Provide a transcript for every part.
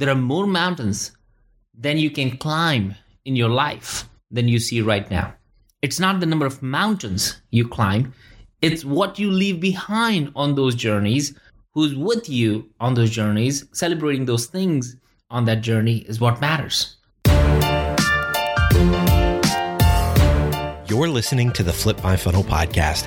there are more mountains than you can climb in your life than you see right now. It's not the number of mountains you climb, it's what you leave behind on those journeys, who's with you on those journeys, celebrating those things on that journey is what matters. You're listening to the Flip My Funnel podcast,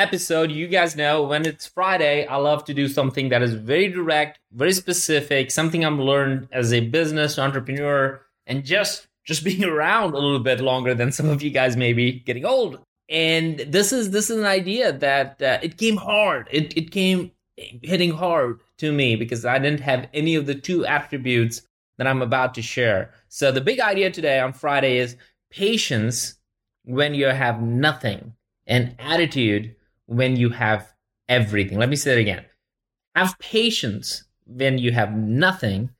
episode. You guys know when it's Friday, I love to do something that is very direct, very specific, something I've learned as a business entrepreneur and just just being around a little bit longer than some of you guys may be getting old. And this is this is an idea that uh, it came hard. It it came hitting hard to me because I didn't have any of the two attributes that I'm about to share. So the big idea today on Friday is patience when you have nothing and attitude when you have everything. Let me say it again. Have patience when you have nothing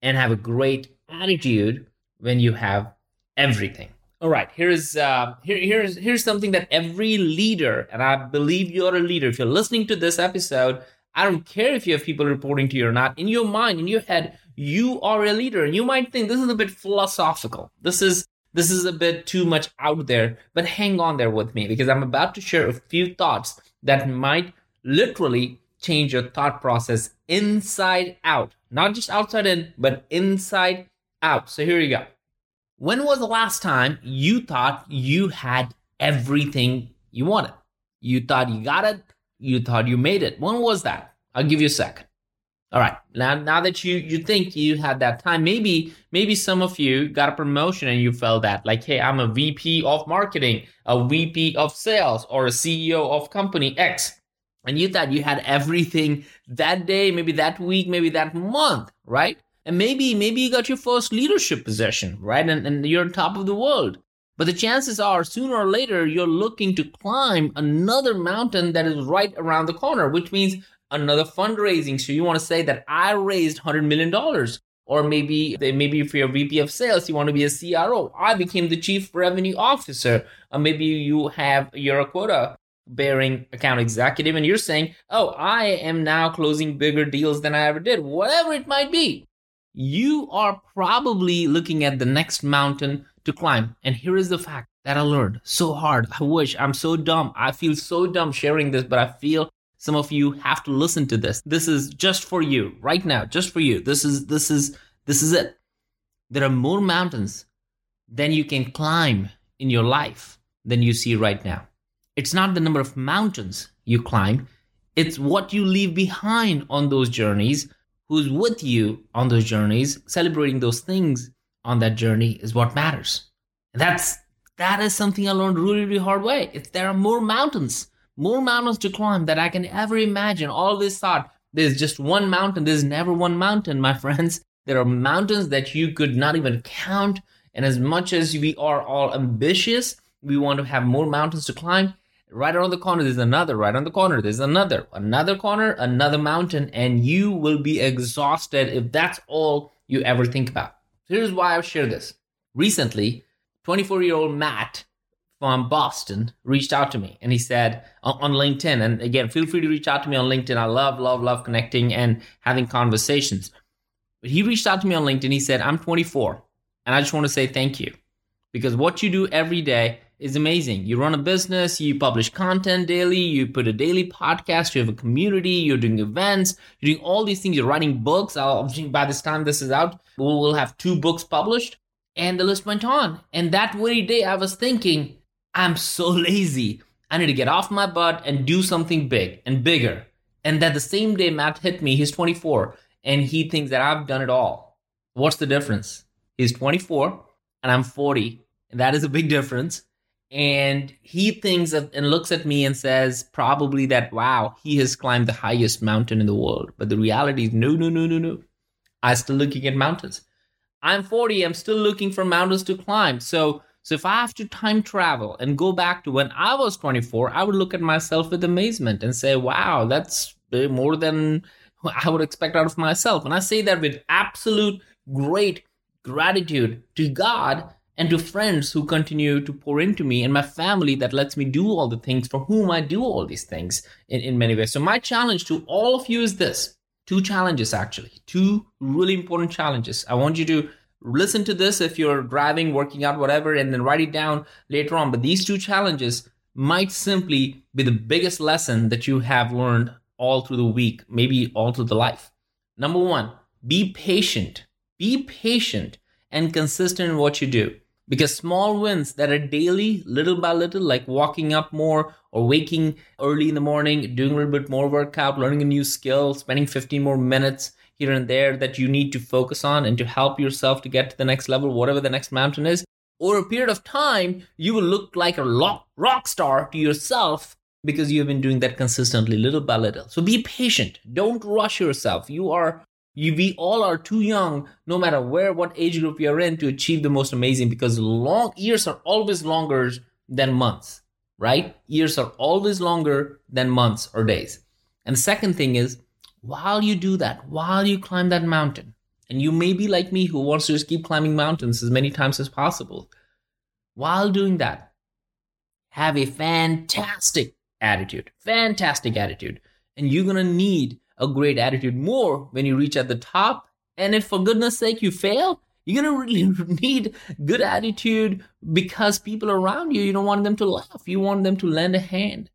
and have a great attitude when you have everything. All right, here's uh, here, here's here's something that every leader, and I believe you're a leader. If you're listening to this episode, I don't care if you have people reporting to you or not. In your mind, in your head, you are a leader, and you might think this is a bit philosophical. This is this is a bit too much out there, but hang on there with me because I'm about to share a few thoughts that might literally change your thought process inside out, not just outside in, but inside out. So here you go. When was the last time you thought you had everything you wanted? You thought you got it, you thought you made it. When was that? I'll give you a second. All right. Now now that you you think you had that time, maybe maybe some of you got a promotion and you felt that like, hey, I'm a VP of marketing, a VP of sales, or a CEO of company X. And you thought you had everything that day, maybe that week, maybe that month, right? And maybe maybe you got your first leadership position, right? And, and you're on top of the world. But the chances are sooner or later you're looking to climb another mountain that is right around the corner, which means another fundraising. So you want to say that I raised $100 million. Or maybe, maybe if you're a VP of sales, you want to be a CRO. I became the chief revenue officer. Or maybe you have, you're a quota bearing account executive and you're saying, oh, I am now closing bigger deals than I ever did. Whatever it might be. You are probably looking at the next mountain to climb. And here is the fact that I learned so hard. I wish I'm so dumb. I feel so dumb sharing this, but I feel some of you have to listen to this. This is just for you right now, just for you. This is this is this is it. There are more mountains than you can climb in your life than you see right now. It's not the number of mountains you climb, it's what you leave behind on those journeys, who's with you on those journeys, celebrating those things on that journey is what matters. And that's that is something I learned really, really hard way. If there are more mountains more mountains to climb that I can ever imagine. Always thought there's just one mountain. There's never one mountain, my friends. There are mountains that you could not even count. And as much as we are all ambitious, we want to have more mountains to climb. Right around the corner, there's another. Right on the corner, there's another. Another corner, another mountain. And you will be exhausted if that's all you ever think about. Here's why I've shared this. Recently, 24 year old Matt from Boston reached out to me and he said on LinkedIn, and again, feel free to reach out to me on LinkedIn. I love, love, love connecting and having conversations. But he reached out to me on LinkedIn. He said, I'm 24 and I just want to say thank you because what you do every day is amazing. You run a business, you publish content daily, you put a daily podcast, you have a community, you're doing events, you're doing all these things, you're writing books. I'll, by this time this is out, we'll have two books published. And the list went on. And that very day, I was thinking, I'm so lazy. I need to get off my butt and do something big and bigger. And that the same day Matt hit me, he's 24 and he thinks that I've done it all. What's the difference? He's 24 and I'm 40. And that is a big difference. And he thinks of, and looks at me and says, probably that, wow, he has climbed the highest mountain in the world. But the reality is, no, no, no, no, no. I'm still looking at mountains. I'm 40, I'm still looking for mountains to climb. So so if I have to time travel and go back to when I was 24, I would look at myself with amazement and say, "Wow, that's uh, more than I would expect out of myself." And I say that with absolute great gratitude to God and to friends who continue to pour into me and my family that lets me do all the things for whom I do all these things in, in many ways. So, my challenge to all of you is this two challenges, actually, two really important challenges. I want you to listen to this if you're driving, working out, whatever, and then write it down later on. But these two challenges might simply be the biggest lesson that you have learned all through the week, maybe all through the life. Number one, be patient. Be patient and consistent in what you do because small wins that are daily, little by little, like walking up more or waking early in the morning, doing a little bit more workout, learning a new skill, spending 15 more minutes here and there that you need to focus on and to help yourself to get to the next level, whatever the next mountain is. Over a period of time, you will look like a rock rock star to yourself because you have been doing that consistently, little by little. So be patient. Don't rush yourself. You are you, we all are too young, no matter where, what age group you're in, to achieve the most amazing because long years are always longer than months, right? Years are always longer than months or days. And the second thing is, while you do that, while you climb that mountain, and you may be like me who wants to just keep climbing mountains as many times as possible, while doing that, have a fantastic attitude, fantastic attitude. And you're going to need a great attitude more when you reach at the top. And if for goodness sake you fail, you're gonna really need good attitude because people around you, you don't want them to laugh. You want them to lend a hand.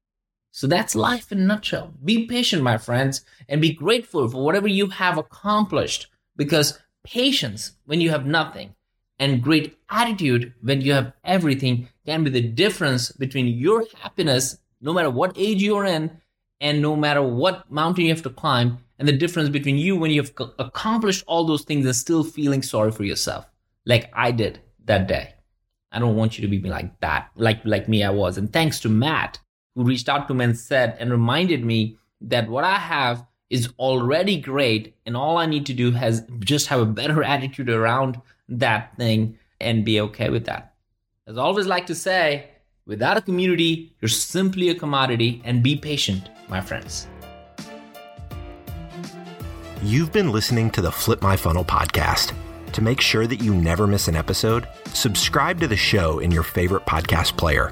So that's life in a nutshell. Be patient, my friends, and be grateful for whatever you have accomplished because patience when you have nothing and great attitude when you have everything can be the difference between your happiness, no matter what age you're in, and no matter what mountain you have to climb, and the difference between you when you've accomplished all those things and still feeling sorry for yourself, like I did that day. I don't want you to be like that, like like me I was. And thanks to Matt, who reached out to me and said and reminded me that what I have is already great, and all I need to do has just have a better attitude around that thing and be okay with that. As I always like to say, without a community, you're simply a commodity, and be patient my friends. You've been listening to the Flip My Funnel podcast. To make sure that you never miss an episode, subscribe to the show in your favorite podcast player.